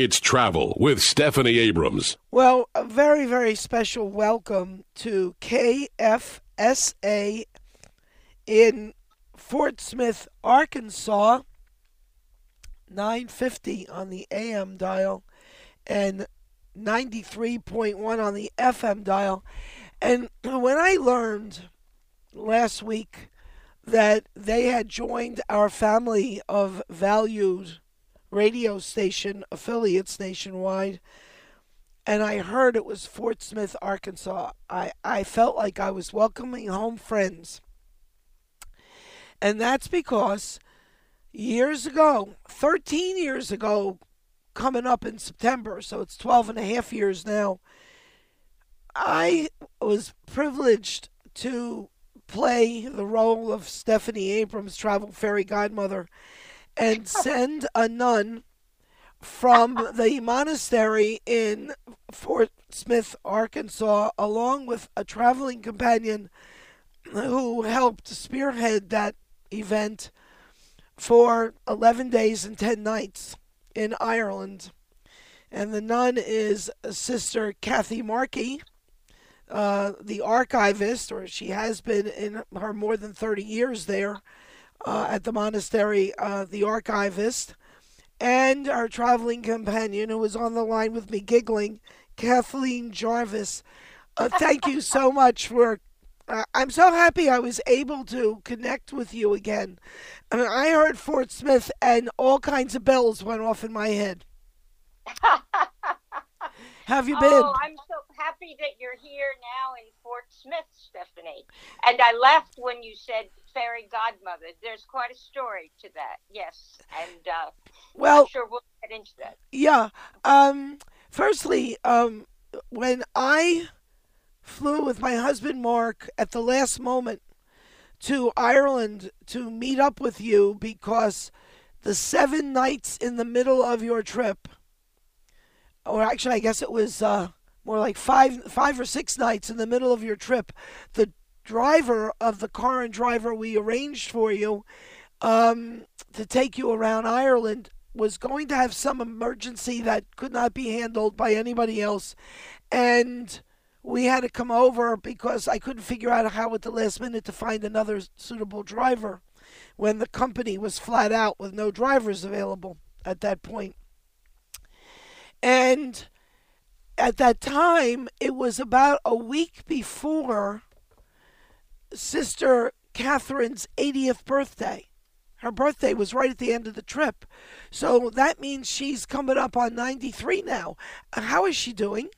It's travel with Stephanie Abrams. Well, a very, very special welcome to KFSA in Fort Smith, Arkansas, 950 on the AM dial and 93.1 on the FM dial. And when I learned last week that they had joined our family of valued radio station affiliates nationwide, and I heard it was Fort Smith, Arkansas, I, I felt like I was welcoming home friends. And that's because years ago, 13 years ago, coming up in September, so it's 12 and a half years now, I was privileged to play the role of Stephanie Abrams, travel fairy godmother, and send a nun from the monastery in Fort Smith, Arkansas, along with a traveling companion who helped spearhead that event for 11 days and 10 nights in Ireland. And the nun is Sister Kathy Markey, uh, the archivist, or she has been in her more than 30 years there at the monastery, uh, the archivist, and our traveling companion who was on the line with me giggling, Kathleen Jarvis. Uh, thank you so much for uh, I'm so happy I was able to connect with you again. I, mean, I heard Fort Smith and all kinds of bells went off in my head. Have you been? Oh, I'm so happy that you're here now in Fort Smith, Stephanie. And I laughed when you said fairy godmother. There's quite a story to that. Yes, and uh, well, I'm sure we'll get into that. Yeah. Um. Firstly, um, when I flew with my husband Mark at the last moment to Ireland to meet up with you because the seven nights in the middle of your trip, or actually, I guess it was uh, more like five, five or six nights in the middle of your trip, the driver of the car and driver we arranged for you um, to take you around Ireland was going to have some emergency that could not be handled by anybody else, and we had to come over because I couldn't figure out how at the last minute to find another suitable driver when the company was flat out with no drivers available at that point. And at that time, it was about a week before Sister Catherine's 80th birthday. Her birthday was right at the end of the trip. So that means she's coming up on 93 now. How is she doing?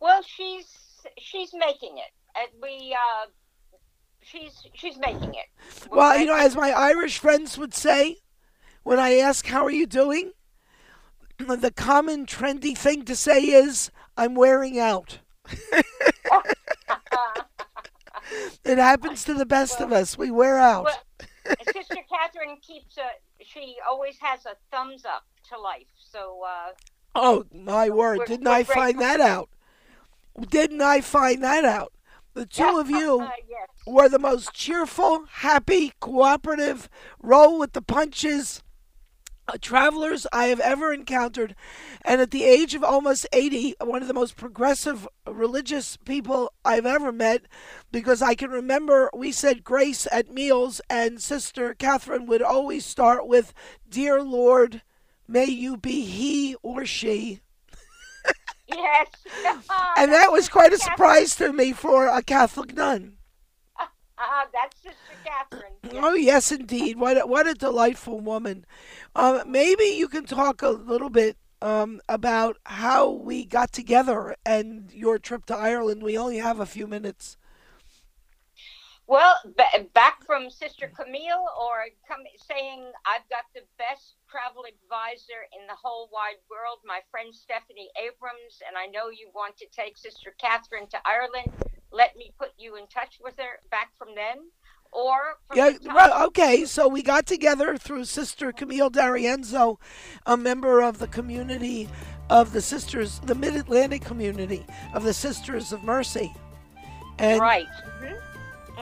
Well, she's she's making it. And we uh she's she's making it. We're Well, you know, as my Irish friends would say, when I ask, How are you doing? the common trendy thing to say is, I'm wearing out. It happens to the best of us. We wear out. well, Sister Catherine keeps a she always has a thumbs up to life. So uh Oh, my word. We're- Didn't we're I find that out? Didn't I find that out? The two of you uh, yes. were the most cheerful, happy, cooperative, roll with the punches travelers I have ever encountered. And at the age of almost 80, one of the most progressive religious people I've ever met because I can remember we said grace at meals, and Sister Catherine would always start with, Dear Lord, may you be he or she. Yes. And that was quite a surprise to me for a Catholic nun. Uh, that's Sister Catherine. Yes. Oh yes, indeed. What a, what a delightful woman. Um, maybe you can talk a little bit um, about how we got together and your trip to Ireland. We only have a few minutes. Well, b- back from Sister Camille, or come, saying I've got the best travel advisor in the whole wide world, my friend Stephanie Abrams, and I know you want to take Sister Catherine to Ireland. Let me put you in touch with her back from then, or from Yeah. time- okay. So we got together through Sister Camille D'Arienzo, a member of the community of the Sisters, the Mid Atlantic community of the Sisters of Mercy. And right.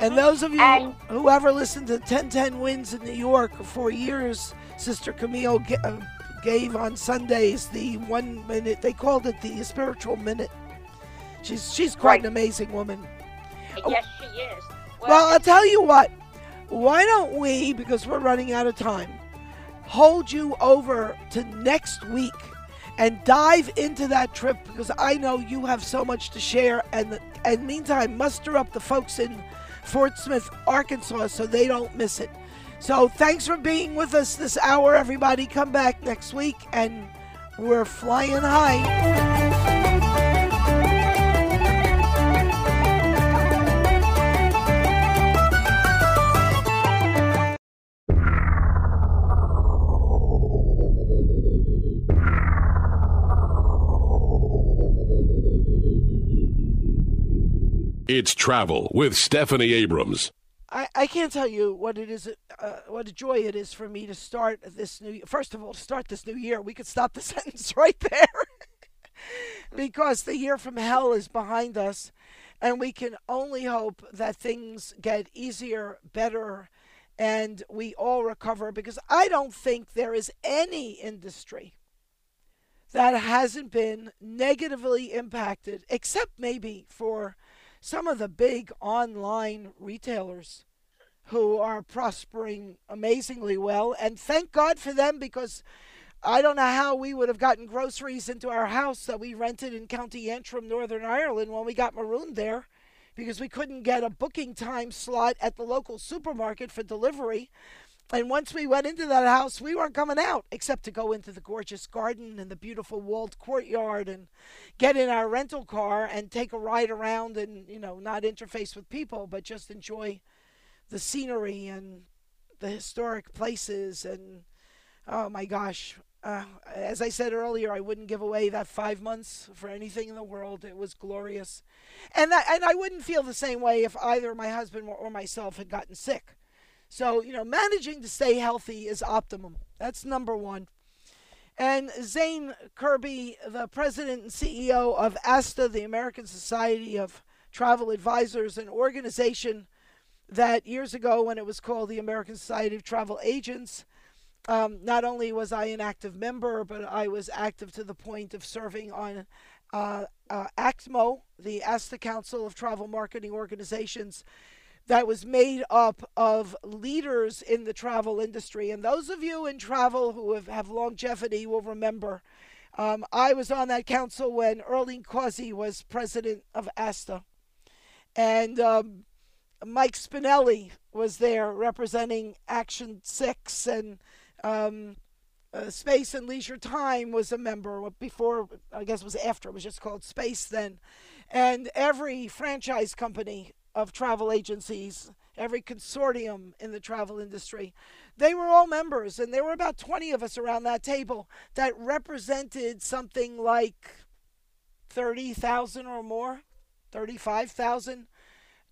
And those of you And- who ever listened to 1010 Wins in New York for years, Sister Camille ge- uh, gave on Sundays the one minute. They called it the spiritual minute. She's she's quite Right. an amazing woman. Yes, she is. Well, I'll tell you what. Why don't we, because we're running out of time, hold you over to next week and dive into that trip because I know you have so much to share. And and meantime, muster up the folks in Fort Smith, Arkansas, so they don't miss it. So thanks for being with us this hour, everybody. Come back next week, and we're flying high. It's travel with Stephanie Abrams. I, I can't tell you what it is, uh, what a joy it is for me to start this new. First of all, to start this new year, we could stop the sentence right there, because the year from hell is behind us, and we can only hope that things get easier, better, and we all recover. Because I don't think there is any industry that hasn't been negatively impacted, except maybe for some of the big online retailers who are prospering amazingly well. And thank God for them because I don't know how we would have gotten groceries into our house that we rented in County Antrim, Northern Ireland when we got marooned there because we couldn't get a booking time slot at the local supermarket for delivery. And once we went into that house, we weren't coming out except to go into the gorgeous garden and the beautiful walled courtyard and get in our rental car and take a ride around and, you know, not interface with people, but just enjoy the scenery and the historic places. And oh my gosh, uh, as I said earlier, I wouldn't give away that five months for anything in the world. It was glorious. And I, and I wouldn't feel the same way if either my husband or myself had gotten sick. So, you know, managing to stay healthy is optimum. That's number one. And Zane Kerby, the president and CEO of ASTA, the American Society of Travel Advisors, an organization that years ago, when it was called the American Society of Travel Agents, um, not only was I an active member, but I was active to the point of serving on uh, uh, ACTMO, the ASTA Council of Travel Marketing Organizations, that was made up of leaders in the travel industry. And those of you in travel who have, have longevity will remember um, I was on that council when Erling Causey was president of ASTA. And um, Mike Spinelli was there representing Action 6 and um, uh, Space and Leisure Time was a member before, I guess it was after, it was just called Space then. And every franchise company of travel agencies, every consortium in the travel industry, they were all members. And there were about 20 of us around that table that represented something like 30,000 or more, 35,000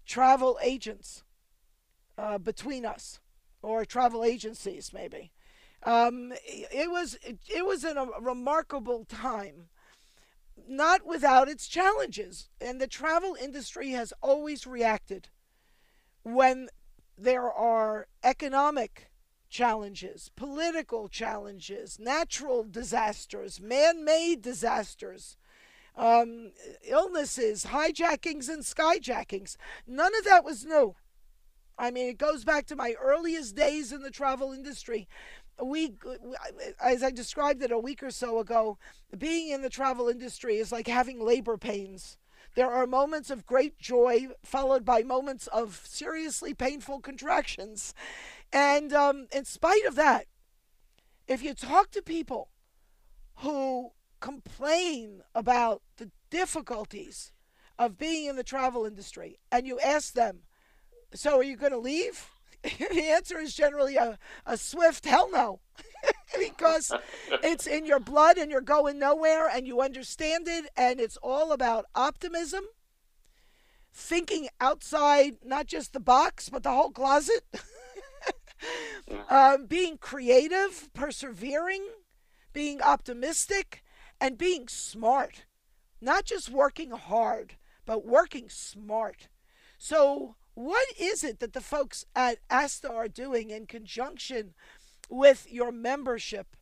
travel agents uh, between us, or travel agencies maybe. Um, it was it was a remarkable time, not without its challenges. And the travel industry has always reacted when there are economic challenges, political challenges, natural disasters, man-made disasters. Um, illnesses, hijackings, and skyjackings. None of that was new. I mean, it goes back to my earliest days in the travel industry we as i described it a week or so ago being in the travel industry is like having labor pains. There are moments of great joy followed by moments of seriously painful contractions. And um, in spite of that if you talk to people who complain about the difficulties of being in the travel industry and you ask them so are you going to leave the answer is generally a, a swift hell no. because it's in your blood and you're going nowhere and you understand it and it's all about optimism, thinking outside not just the box but the whole closet, um, being creative, persevering, being optimistic, and being smart. Not just working hard, but working smart. So what is it that the folks at ASTA are doing in conjunction with your membership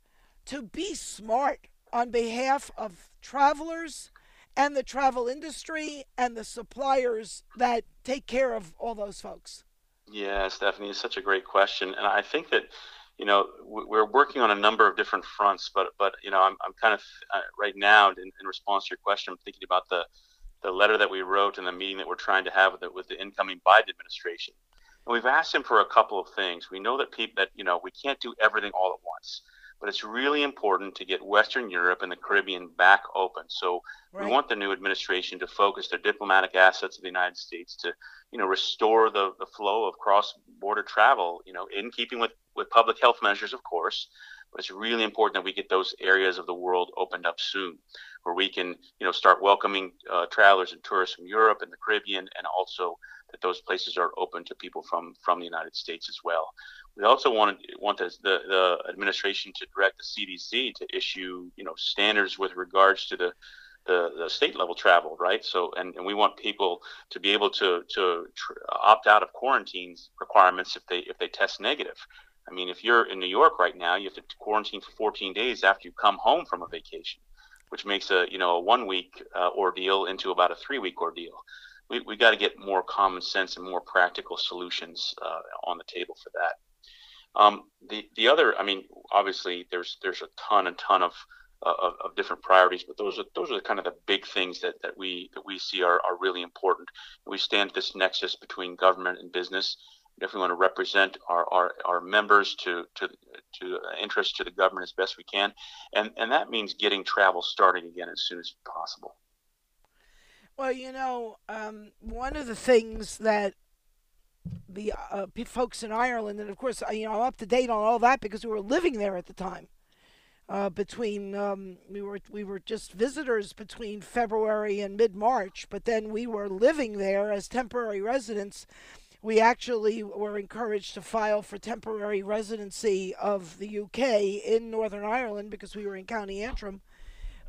to be smart on behalf of travelers and the travel industry and the suppliers that take care of all those folks? Yeah, Stephanie, it's such a great question, and I think that you know we're working on a number of different fronts, but but you know I'm I'm kind of uh, right now in, in response to your question, I'm thinking about the the letter that we wrote and the meeting that we're trying to have with the, with the incoming Biden administration. And we've asked him for a couple of things. We know that people that you know we can't do everything all at once but it's really important to get Western Europe and the Caribbean back open. So right. we want the new administration to focus their diplomatic assets of the United States to, you know, restore the, the flow of cross-border travel, you know, in keeping with, with public health measures, of course. But it's really important that we get those areas of the world opened up soon, where we can, you know, start welcoming uh, travelers and tourists from Europe and the Caribbean, and also that those places are open to people from from the United States as well. We also want want the, the administration to direct the CDC to issue you know standards with regards to the the, the state level travel, right? So, and, and we want people to be able to to tr- opt out of quarantines requirements if they if they test negative. I mean, if you're in New York right now, you have to quarantine for 14 days after you come home from a vacation, which makes a you know a one week uh, ordeal into about a three week ordeal. We we got to get more common sense and more practical solutions uh, on the table for that. Um, the the other, I mean, obviously there's there's a ton and ton of, uh, of, of different priorities, but those are those are kind of the big things that, that we that we see are, are really important. We stand at this nexus between government and business. If we want to represent our, our, our members to to to interest to the government as best we can, and and that means getting travel starting again as soon as possible. Well, you know, um, one of the things that the uh, folks in Ireland, and of course, you know, I'm up to date on all that because we were living there at the time. Uh, between um, we were we were just visitors between February and mid March, but then we were living there as temporary residents. We actually were encouraged to file for temporary residency of the UK in Northern Ireland because we were in County Antrim,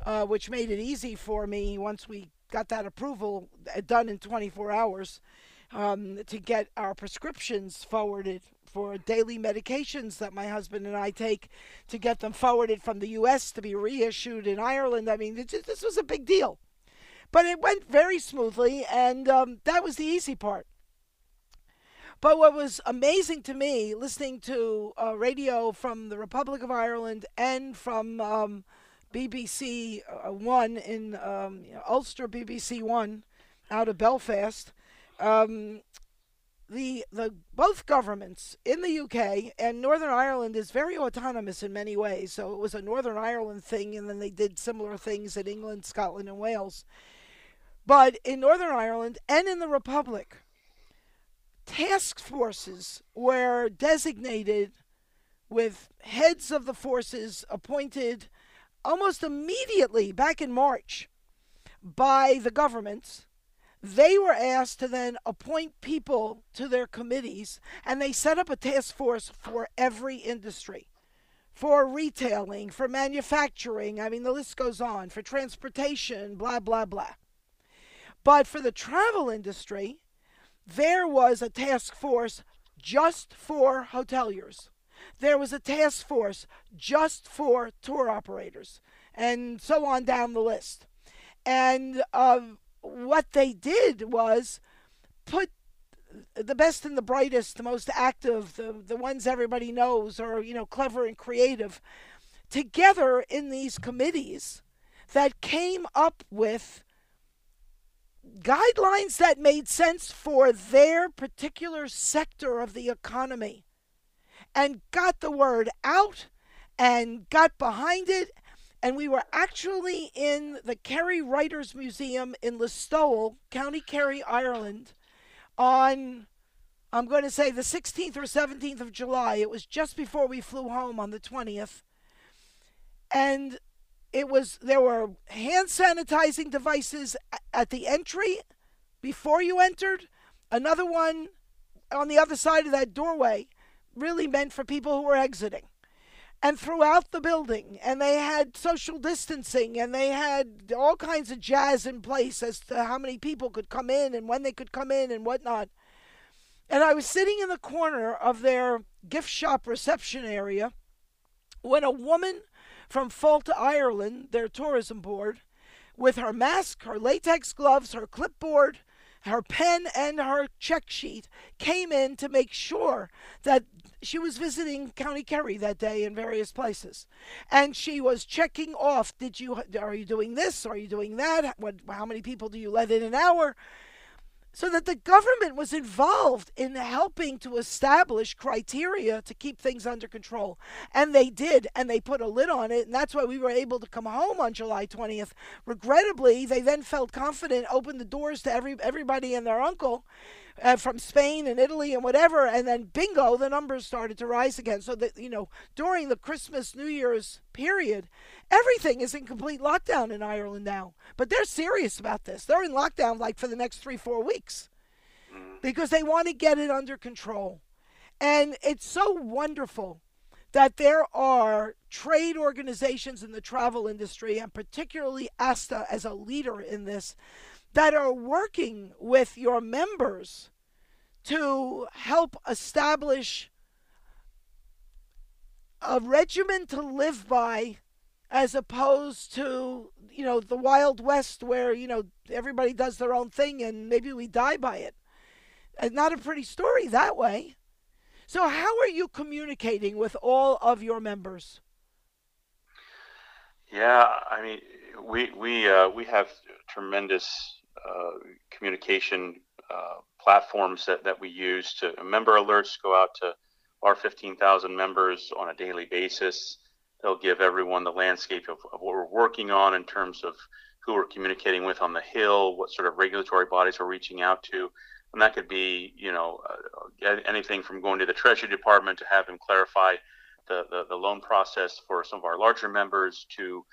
uh, which made it easy for me once we got that approval uh, done in 24 hours um, to get our prescriptions forwarded for daily medications that my husband and I take to get them forwarded from the U.S. to be reissued in Ireland. I mean, this was a big deal. But it went very smoothly, and um, that was the easy part. But what was amazing to me, listening to uh, radio from the Republic of Ireland and from um, BBC uh, One in um, Ulster, BBC One out of Belfast, um, the the both governments in the UK and Northern Ireland is very autonomous in many ways. So it was a Northern Ireland thing, and then they did similar things in England, Scotland, and Wales. But in Northern Ireland and in the Republic, task forces were designated with heads of the forces appointed almost immediately back in March by the governments they were asked to then appoint people to their committees, and they set up a task force for every industry for retailing, for manufacturing. I mean, the list goes on, for transportation, blah, blah, blah. But for the travel industry, there was a task force just for hoteliers. There was a task force just for tour operators, and so on down the list. And uh, what they did was put the best and the brightest, the most active, the, the ones everybody knows are, you know, clever and creative, together in these committees that came up with guidelines that made sense for their particular sector of the economy and got the word out and got behind it and we were actually in the Kerry Writers Museum in Listowel, County Kerry, Ireland, on I'm going to say the 16th or 17th of July. It was just before we flew home on the 20th. And it was there were hand sanitizing devices at the entry before you entered, another one on the other side of that doorway, really meant for people who were exiting and throughout the building. And they had social distancing and they had all kinds of jazz in place as to how many people could come in and when they could come in and whatnot. And I was sitting in the corner of their gift shop reception area when a woman from Fáilte Ireland, their tourism board, with her mask, her latex gloves, her clipboard, her pen, and her check sheet, came in to make sure that she was visiting County Kerry that day in various places, and she was checking off. Did you are you doing this? Are you doing that? What? How many people do you let in an hour? So that the government was involved in helping to establish criteria to keep things under control. And they did, and they put a lid on it, and that's why we were able to come home on July 20th. Regrettably, they then felt confident, opened the doors to every everybody and their uncle, uh, from Spain and Italy and whatever, and then bingo, the numbers started to rise again. So that you know, during the Christmas New Year's period, everything is in complete lockdown in Ireland now. But they're serious about this. They're in lockdown like for the next three four weeks because they want to get it under control, and it's so wonderful that there are trade organizations in the travel industry, and particularly ASTA as a leader in this, that are working with your members to help establish a regimen to live by as opposed to you know the wild west where you know everybody does their own thing and maybe we die by it. And not a pretty story that way. So how are you communicating with all of your members? Yeah i mean we we uh, we have tremendous uh, communication uh, platforms that, that we use to member alerts go out to our 15,000 members on a daily basis. They'll give everyone the landscape of, of, what we're working on in terms of who we're communicating with on the Hill, what sort of regulatory bodies we're reaching out to. And that could be, you know, uh, anything from going to the Treasury Department to have them clarify the, the, the loan process for some of our larger members to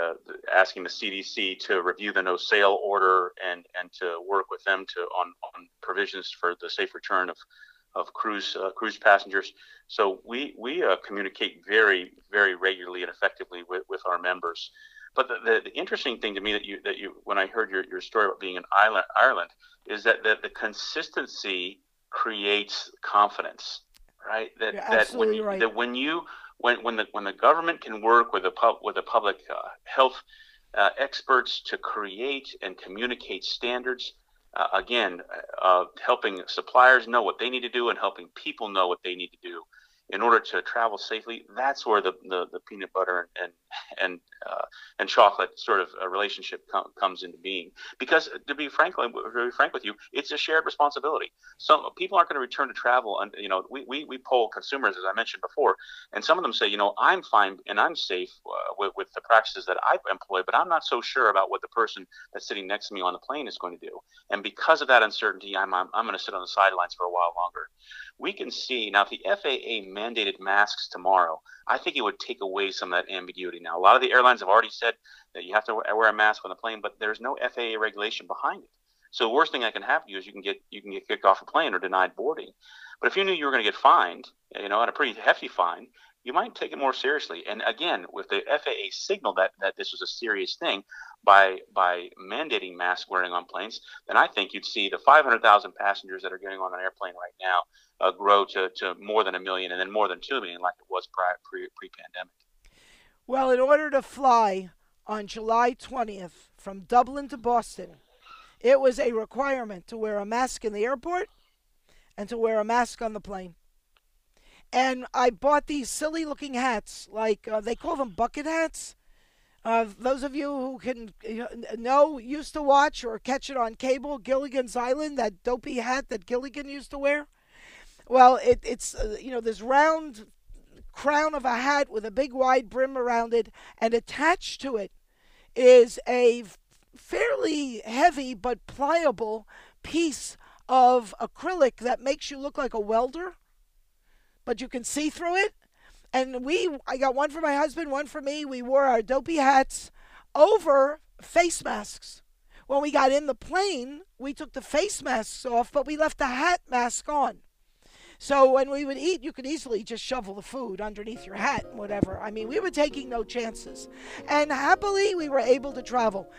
uh, asking the CDC to review the no sale order and and to work with them to on, on provisions for the safe return of of cruise uh, cruise passengers. So we we uh, communicate very very regularly and effectively with, with our members. But the, the, the, interesting thing to me that you that you when I heard your, your story about being in Ireland, Ireland is that, that the consistency creates confidence, right? That that when you, right. that when you when when the when the government can work with the pub with the public uh, health uh, experts to create and communicate standards. Uh, again, uh, helping suppliers know what they need to do and helping people know what they need to do in order to travel safely, that's where the, the, the peanut butter and and uh, and chocolate sort of relationship com- comes into being. Because to be frank, to be frank with you, it's a shared responsibility. So people aren't going to return to travel, and you know, we, we, we poll consumers as I mentioned before, and some of them say, you know, I'm fine and I'm safe uh, with, with the practices that I employ, but I'm not so sure about what the person that's sitting next to me on the plane is going to do. And because of that uncertainty, I'm I'm, I'm going to sit on the sidelines for a while longer we can see now if the FAA mandated masks tomorrow, I think it would take away some of that ambiguity. Now, a lot of the airlines have already said that you have to wear a mask on the plane, but there's no FAA regulation behind it. So the worst thing that can happen to you is you can get you can get kicked off a plane or denied boarding. But if you knew you were going to get fined, you know, and a pretty hefty fine, you might take it more seriously. And again, with the FAA signal that, that this was a serious thing by by mandating mask wearing on planes, then I think you'd see the 500,000 passengers that are getting on an airplane right now uh, grow to, to more than a million and then more than two million like it was prior, pre, pre-pandemic. Well, in order to fly on July 20th from Dublin to Boston, it was a requirement to wear a mask in the airport and to wear a mask on the plane and I bought these silly looking hats, like uh, they call them bucket hats. Uh, those of you who can know, used to watch or catch it on cable, Gilligan's Island, that dopey hat that Gilligan used to wear. Well, it, it's, uh, you know, this round crown of a hat with a big wide brim around it, and attached to it is a fairly heavy but pliable piece of acrylic that makes you look like a welder but you can see through it. And we, I got one for my husband, one for me. We wore our dopey hats over face masks. When we got in the plane, we took the face masks off, but we left the hat mask on. So when we would eat, you could easily just shovel the food underneath your hat and whatever. I mean, we were taking no chances. And happily, we were able to travel.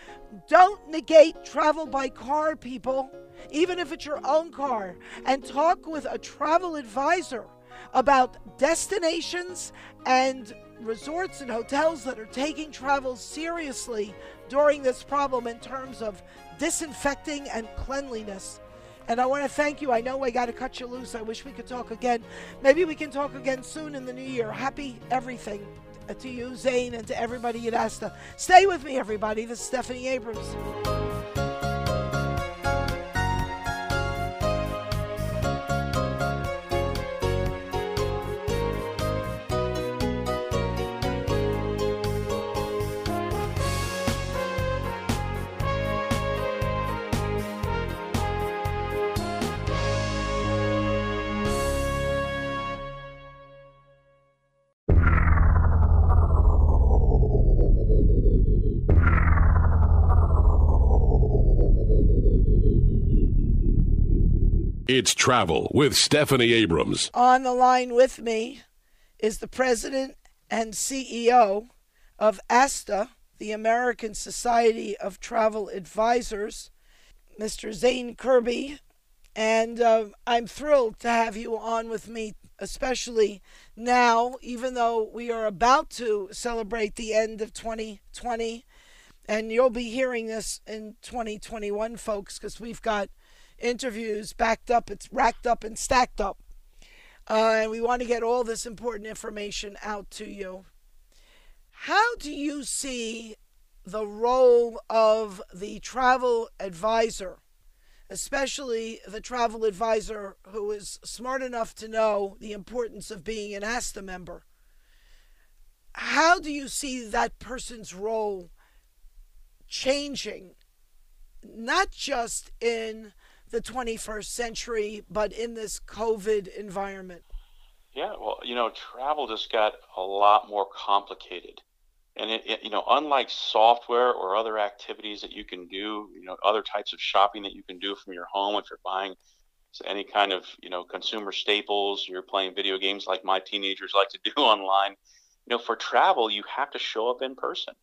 Don't negate travel by car, people, even if it's your own car, and talk with a travel advisor about destinations and resorts and hotels that are taking travel seriously during this problem in terms of disinfecting and cleanliness. And I want to thank you. I know I got to cut you loose. I wish we could talk again. Maybe we can talk again soon in the new year. Happy everything uh, to you, Zane, and to everybody at ASTA. Stay with me, everybody. This is Stephanie Abrams. It's Travel with Stephanie Abrams. On the line with me is the president and CEO of ASTA, the American Society of Travel Advisors, Mr. Zane Kerby. And uh, I'm thrilled to have you on with me, especially now, even though we are about to celebrate the end of 2020. And you'll be hearing this in 2021, folks, because we've got interviews backed up, it's racked up and stacked up. Uh, and we want to get all this important information out to you. How do you see the role of the travel advisor, especially the travel advisor who is smart enough to know the importance of being an ASTA member? How do you see that person's role changing, not just in the 21st century, but in this COVID environment? Yeah, well, you know, travel just got a lot more complicated. And it, it, you know, unlike software or other activities that you can do, you know, other types of shopping that you can do from your home if you're buying any kind of, you know, consumer staples, you're playing video games like my teenagers like to do online. You know, for travel, you have to show up in person.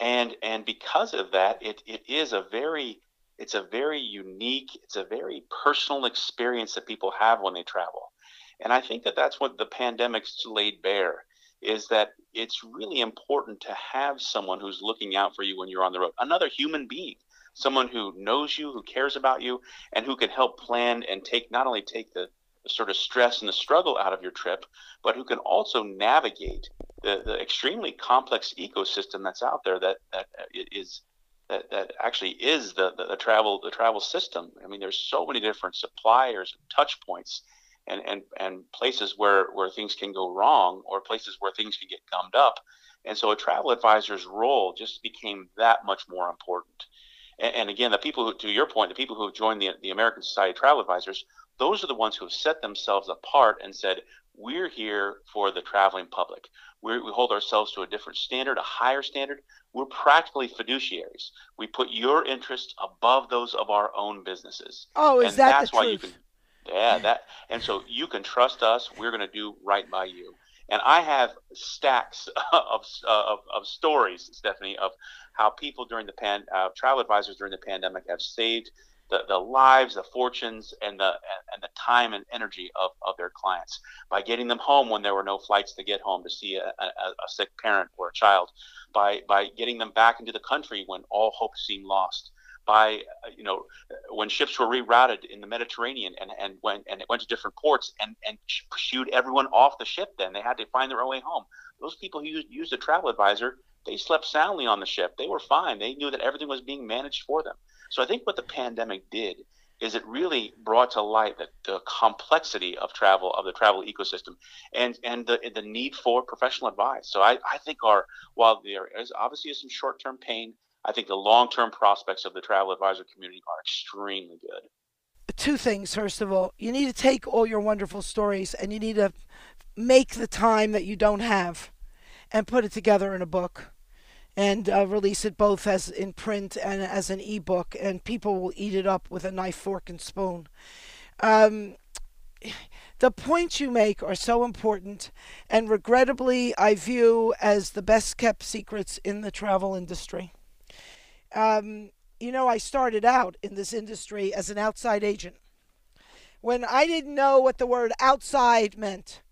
And and because of that, it, it is a very it's a very unique, it's a very personal experience that people have when they travel. And I think that that's what the pandemic's laid bare is that it's really important to have someone who's looking out for you when you're on the road, another human being, someone who knows you, who cares about you, and who can help plan and take not only take the, sort of stress and the struggle out of your trip, but who can also navigate the, the extremely complex ecosystem that's out there that, that uh, is that, that actually is the, the, the, travel the travel system. I mean, there's so many different suppliers and touch points and, and, and places where, where things can go wrong or places where things can get gummed up. And so a travel advisor's role just became that much more important. And, and again, the people who, to your point, the people who have joined the, the American Society of Travel Advisors, those are the ones who have set themselves apart and said, we're here for the traveling public. We're, we hold ourselves to a different standard, a higher standard. We're practically fiduciaries. We put your interests above those of our own businesses. Oh, is and that that's the why truth? you can yeah, that and so you can trust us. We're going to do right by you. And I have stacks of, of, of stories, Stephanie, of how people during the pan, uh, travel advisors during the pandemic have saved the, the lives, the fortunes, and the and the time and energy of, of their clients by getting them home when there were no flights to get home to see a, a, a sick parent or a child, by by getting them back into the country when all hope seemed lost, by uh, you know when ships were rerouted in the Mediterranean and and went and it went to different ports and and shooed everyone off the ship. Then they had to find their own way home. Those people who used, used a travel advisor, they slept soundly on the ship. They were fine. They knew that everything was being managed for them. So I think what the pandemic did is it really brought to light the, the complexity of travel of the travel ecosystem and and the the need for professional advice. So I, I think our while there is obviously some short term pain, I think the long term prospects of the travel advisor community are extremely good. Two things. First of all, you need to take all your wonderful stories and you need to make the time that you don't have and put it together in a book and uh, release it both as in print and as an ebook, and people will eat it up with a knife, fork, and spoon. Um, the points you make are so important, and regrettably, I view as the best kept secrets in the travel industry. Um, you know, I started out in this industry as an outside agent. When I didn't know what the word outside meant,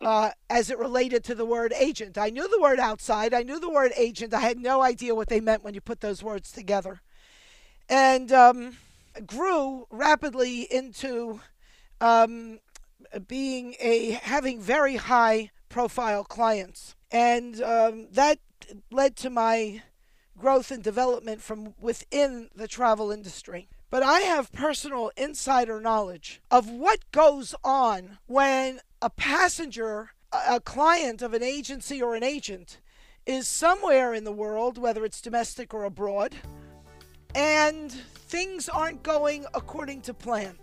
uh, as it related to the word agent. I knew the word outside, I knew the word agent. I had no idea what they meant when you put those words together. And um, grew rapidly into um, being a having very high profile clients. And um, that led to my growth and development from within the travel industry. But I have personal insider knowledge of what goes on when a passenger, a client of an agency or an agent, is somewhere in the world, whether it's domestic or abroad, and things aren't going according to plan.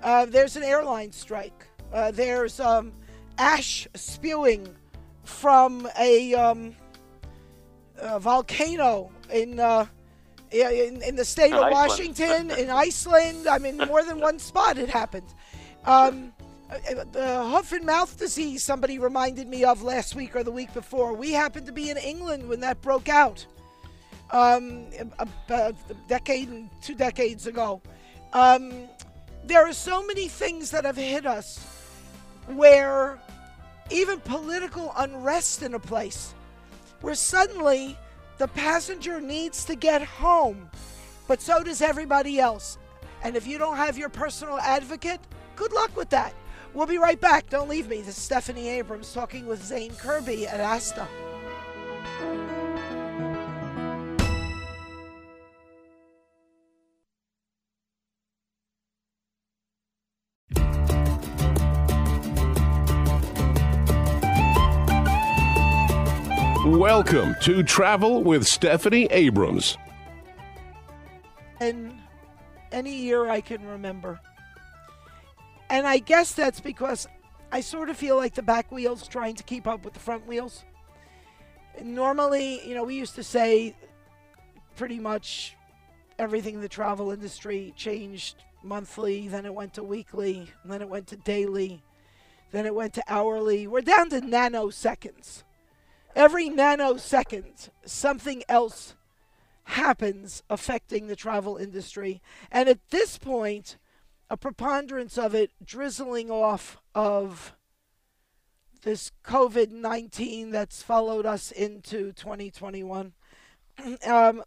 Uh, there's an airline strike. Uh, there's um, ash spewing from a, um, a volcano in, uh, in, in the state in of Iceland. Washington, in Iceland. I mean, more than one spot it happened. Um, uh, the hoof and mouth disease somebody reminded me of last week or the week before. We happened to be in England when that broke out um, a, a, decade and two decades ago. Um, there are so many things that have hit us where even political unrest in a place where suddenly the passenger needs to get home, but so does everybody else. And if you don't have your personal advocate, good luck with that. We'll be right back. Don't leave me. This is Stephanie Abrams talking with Zane Kerby at ASTA. Welcome to Travel with Stephanie Abrams. And any year I can remember. And I guess that's because I sort of feel like the back wheels trying to keep up with the front wheels. Normally, you know, we used to say pretty much everything in the travel industry changed monthly, then it went to weekly, then it went to daily, then it went to hourly. We're down to nanoseconds. Every nanosecond, something else happens affecting the travel industry. And at this point, a preponderance of it drizzling off of this COVID 19 that's followed us into 2021. um,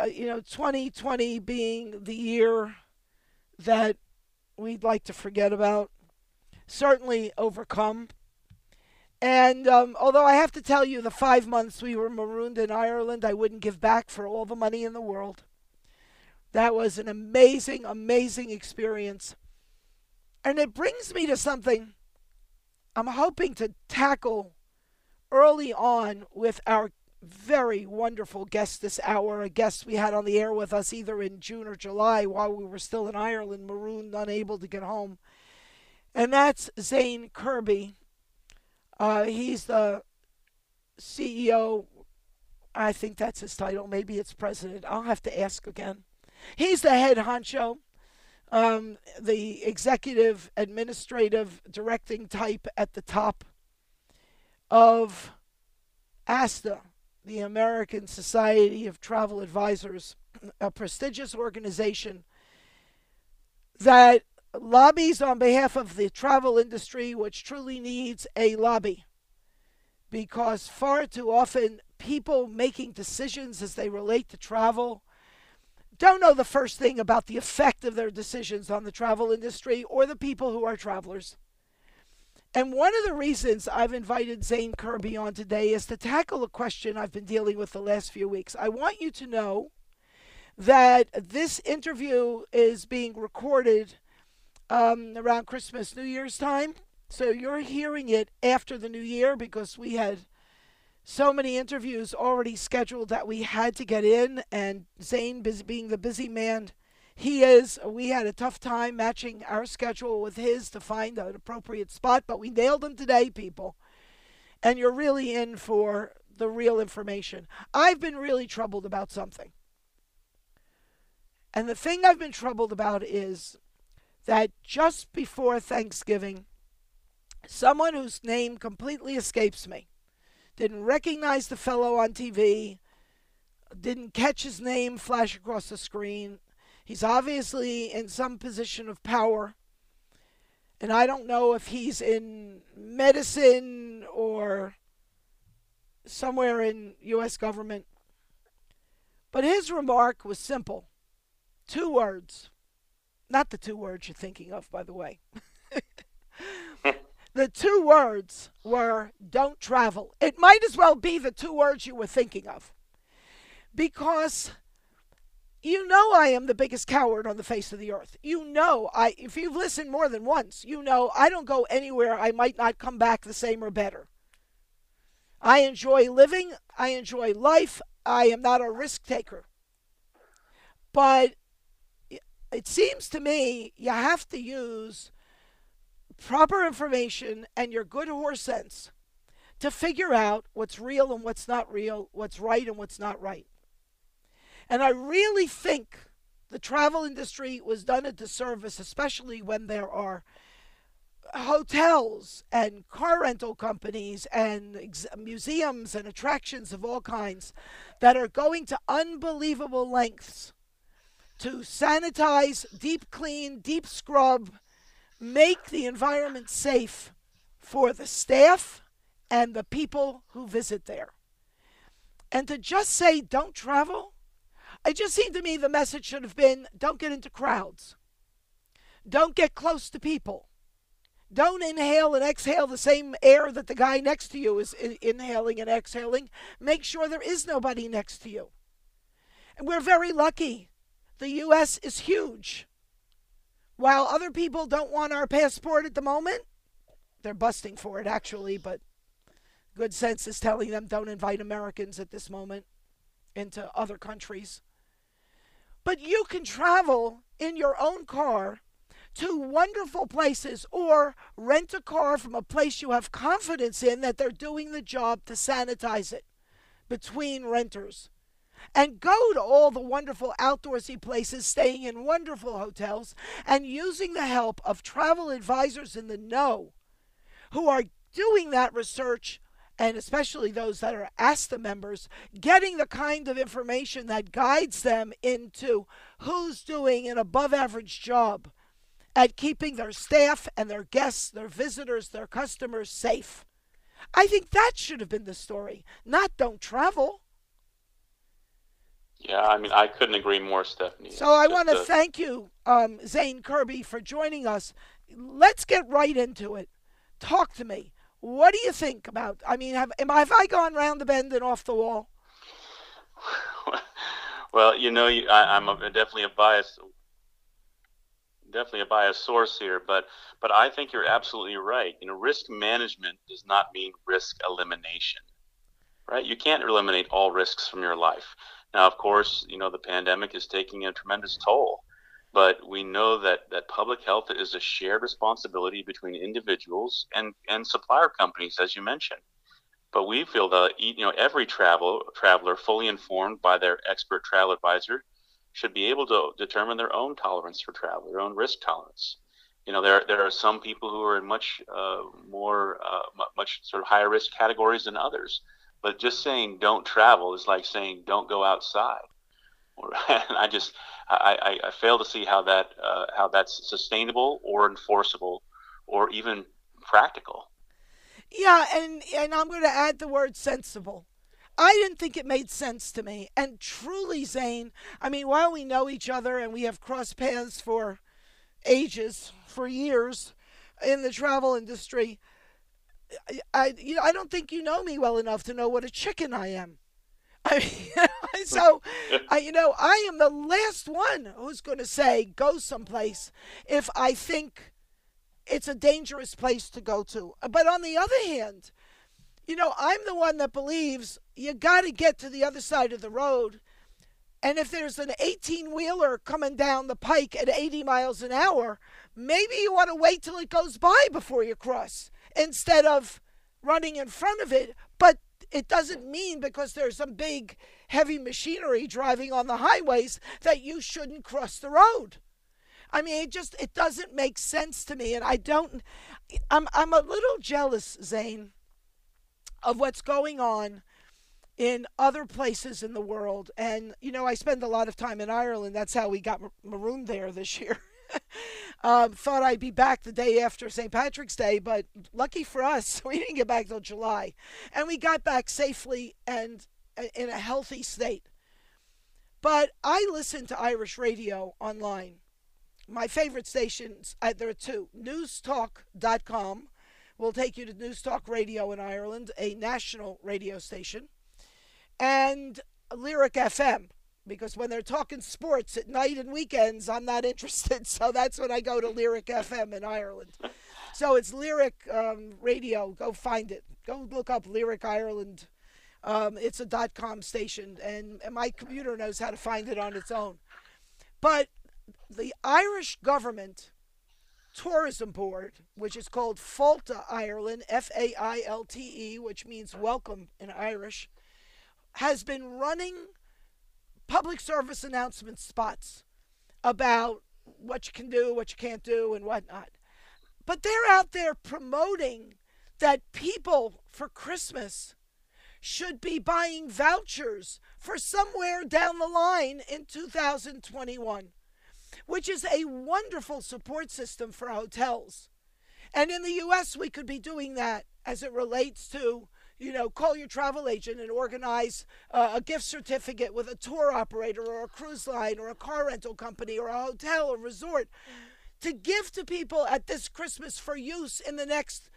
uh, you know, 2020 being the year that we'd like to forget about, certainly overcome. And um, although I have to tell you, the five months we were marooned in Ireland, I wouldn't give back for all the money in the world. That was an amazing, amazing experience. And it brings me to something I'm hoping to tackle early on with our very wonderful guest this hour, a guest we had on the air with us either in June or July while we were still in Ireland, marooned, unable to get home. And that's Zane Kerby. Uh, he's the CEO. I think that's his title. Maybe it's president. I'll have to ask again. He's the head honcho, um, the executive, administrative, directing type at the top of ASTA, the American Society of Travel Advisors, a prestigious organization that lobbies on behalf of the travel industry, which truly needs a lobby. Because far too often, people making decisions as they relate to travel don't know the first thing about the effect of their decisions on the travel industry or the people who are travelers. And one of the reasons I've invited Zane Kerby on today is to tackle a question I've been dealing with the last few weeks. I want you to know that this interview is being recorded um, around Christmas, New Year's time. So you're hearing it after the new year because we had so many interviews already scheduled that we had to get in. And Zane, being the busy man he is, we had a tough time matching our schedule with his to find an appropriate spot, but we nailed him today, people. And you're really in for the real information. I've been really troubled about something. And the thing I've been troubled about is that just before Thanksgiving, someone whose name completely escapes me didn't recognize the fellow on TV, didn't catch his name flash across the screen. He's obviously in some position of power. And I don't know if he's in medicine or somewhere in U.S. government. But his remark was simple two words. Not the two words you're thinking of, by the way. the two words were don't travel. It might as well be the two words you were thinking of. Because you know I am the biggest coward on the face of the earth. You know I if you've listened more than once, you know I don't go anywhere I might not come back the same or better. I enjoy living, I enjoy life. I am not a risk taker. But it seems to me you have to use proper information and your good horse sense to figure out what's real and what's not real, what's right and what's not right. And I really think the travel industry was done a disservice, especially when there are hotels and car rental companies and ex- museums and attractions of all kinds that are going to unbelievable lengths to sanitize, deep clean, deep scrub, make the environment safe for the staff and the people who visit there. And to just say don't travel it just seemed to me the message should have been don't get into crowds. Don't get close to people. Don't inhale and exhale the same air that the guy next to you is inhaling and exhaling. Make sure there is nobody next to you. And we're very lucky. The U.S. is huge. While other people don't want our passport at the moment, they're busting for it actually, but good sense is telling them don't invite Americans at this moment into other countries. But you can travel in your own car to wonderful places or rent a car from a place you have confidence in that they're doing the job to sanitize it between renters. And go to all the wonderful outdoorsy places, staying in wonderful hotels, and using the help of travel advisors in the know who are doing that research and especially those that are ASTA members, getting the kind of information that guides them into who's doing an above average job at keeping their staff and their guests, their visitors, their customers safe. I think that should have been the story, not don't travel. Yeah, I mean, I couldn't agree more, Stephanie. So I want to a... thank you, um, Zane Kerby, for joining us. Let's get right into it. Talk to me. What do you think about? I mean, have am I, have I gone round the bend and off the wall? well, you know, you, I, am definitely a bias, definitely a biased source here, but but I think you're absolutely right. You know, risk management does not mean risk elimination, right? You can't eliminate all risks from your life. Now, of course, you know the pandemic is taking a tremendous toll but we know that, that public health is a shared responsibility between individuals and, and supplier companies, as you mentioned. But we feel that you know every travel traveler, fully informed by their expert travel advisor, should be able to determine their own tolerance for travel, their own risk tolerance. You know, there there are some people who are in much uh, more uh, much sort of higher risk categories than others. But just saying don't travel is like saying don't go outside. and I just I, I, I, fail to see how that uh, how that's sustainable or enforceable or even practical. Yeah, and and I'm going to add the word sensible. I didn't think it made sense to me. And truly, Zane, I mean, while we know each other and we have crossed paths for ages, for years in the travel industry, I you know I don't think you know me well enough to know what a chicken I am. I mean, so, I, you know, I am the last one who's going to say go someplace if I think it's a dangerous place to go to. But on the other hand, you know, I'm the one that believes you got to get to the other side of the road. And if there's an 18 wheeler coming down the pike at 80 miles an hour, maybe you want to wait till it goes by before you cross instead of running in front of it. But it doesn't mean because there's some big heavy machinery driving on the highways that you shouldn't cross the road. I mean, it just it doesn't make sense to me, and I don't. I'm I'm a little jealous, Zane, of what's going on in other places in the world. And you know, I spend a lot of time in Ireland. That's how we got marooned there this year. Um, thought I'd be back the day after St. Patrick's Day, but lucky for us, we didn't get back till July. And we got back safely and uh, in a healthy state. But I listen to Irish radio online. My favorite stations, uh, there are two newstalk.com will take you to Newstalk Radio in Ireland, a national radio station, and Lyric FM because when they're talking sports at night and weekends, I'm not interested. So that's when I go to Lyric FM in Ireland. So it's Lyric um, Radio. Go find it. Go look up Lyric Ireland. Um, it's a dot com station, and, and my computer knows how to find it on its own. But the Irish government tourism board, which is called Failte Ireland, F A I L T E, which means welcome in Irish, has been running public service announcement spots about what you can do, what you can't do, and whatnot. But they're out there promoting that people for Christmas should be buying vouchers for somewhere down the line in 2021, which is a wonderful support system for hotels. And in the US, we could be doing that as it relates to you know, call your travel agent and organize uh, a gift certificate with a tour operator or a cruise line or a car rental company or a hotel or resort to give to people at this Christmas for use in the next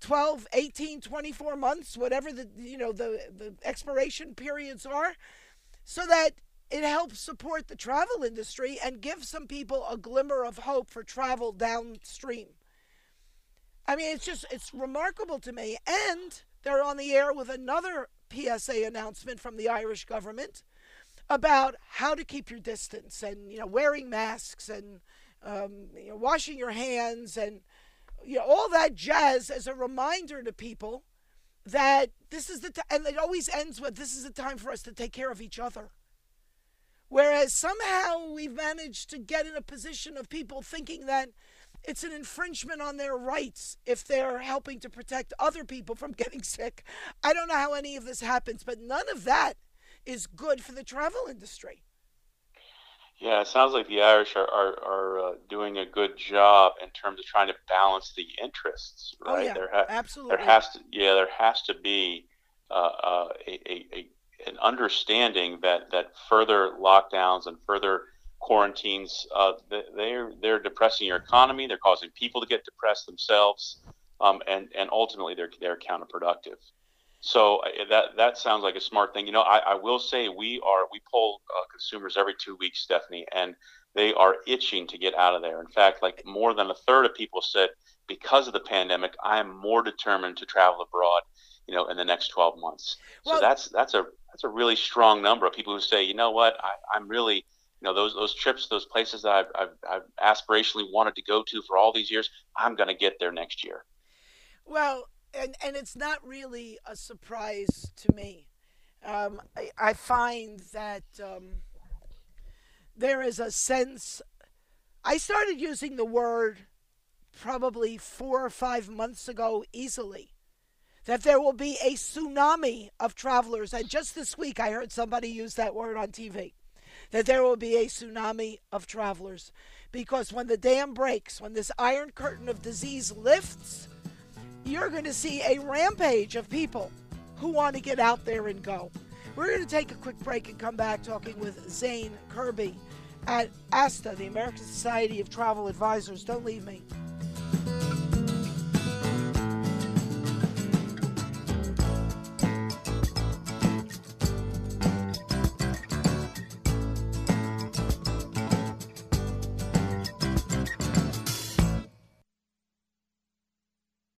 12, 18, 24 months, whatever the you know the the expiration periods are, so that it helps support the travel industry and give some people a glimmer of hope for travel downstream. I mean, it's just it's remarkable to me and they're on the air with another PSA announcement from the Irish government about how to keep your distance and you know wearing masks and um, you know, washing your hands and you know all that jazz as a reminder to people that this is the time, and it always ends with this is the time for us to take care of each other. Whereas somehow we've managed to get in a position of people thinking that it's an infringement on their rights if they're helping to protect other people from getting sick. I don't know how any of this happens, but none of that is good for the travel industry. Yeah, it sounds like the Irish are, are, are uh, doing a good job in terms of trying to balance the interests, right? Oh, right? yeah, there, ha- absolutely. there has to, yeah, there has to be uh, uh, a, a, a an understanding that that further lockdowns and further quarantines, uh, they're they're depressing your economy. They're causing people to get depressed themselves, um, and and ultimately they're they're counterproductive. So uh, that that sounds like a smart thing. You know, I, I will say we are we poll uh, consumers every two weeks, Stephanie, and they are itching to get out of there. In fact, like more than a third of people said, because of the pandemic, I am more determined to travel abroad. You know, in the next 12 months. So that's that's a that's a really strong number of people who say, you know what, I, I'm really you know those those trips, those places that I've, I've, I've aspirationally wanted to go to for all these years. I'm going to get there next year. Well, and and it's not really a surprise to me. Um, I, I find that um, there is a sense. I started using the word probably four or five months ago easily. That there will be a tsunami of travelers. And just this week, I heard somebody use that word on TV. That there will be a tsunami of travelers. Because when the dam breaks, when this iron curtain of disease lifts, you're going to see a rampage of people who want to get out there and go. We're going to take a quick break and come back talking with Zane Kerby at ASTA, the American Society of Travel Advisors. Don't leave me.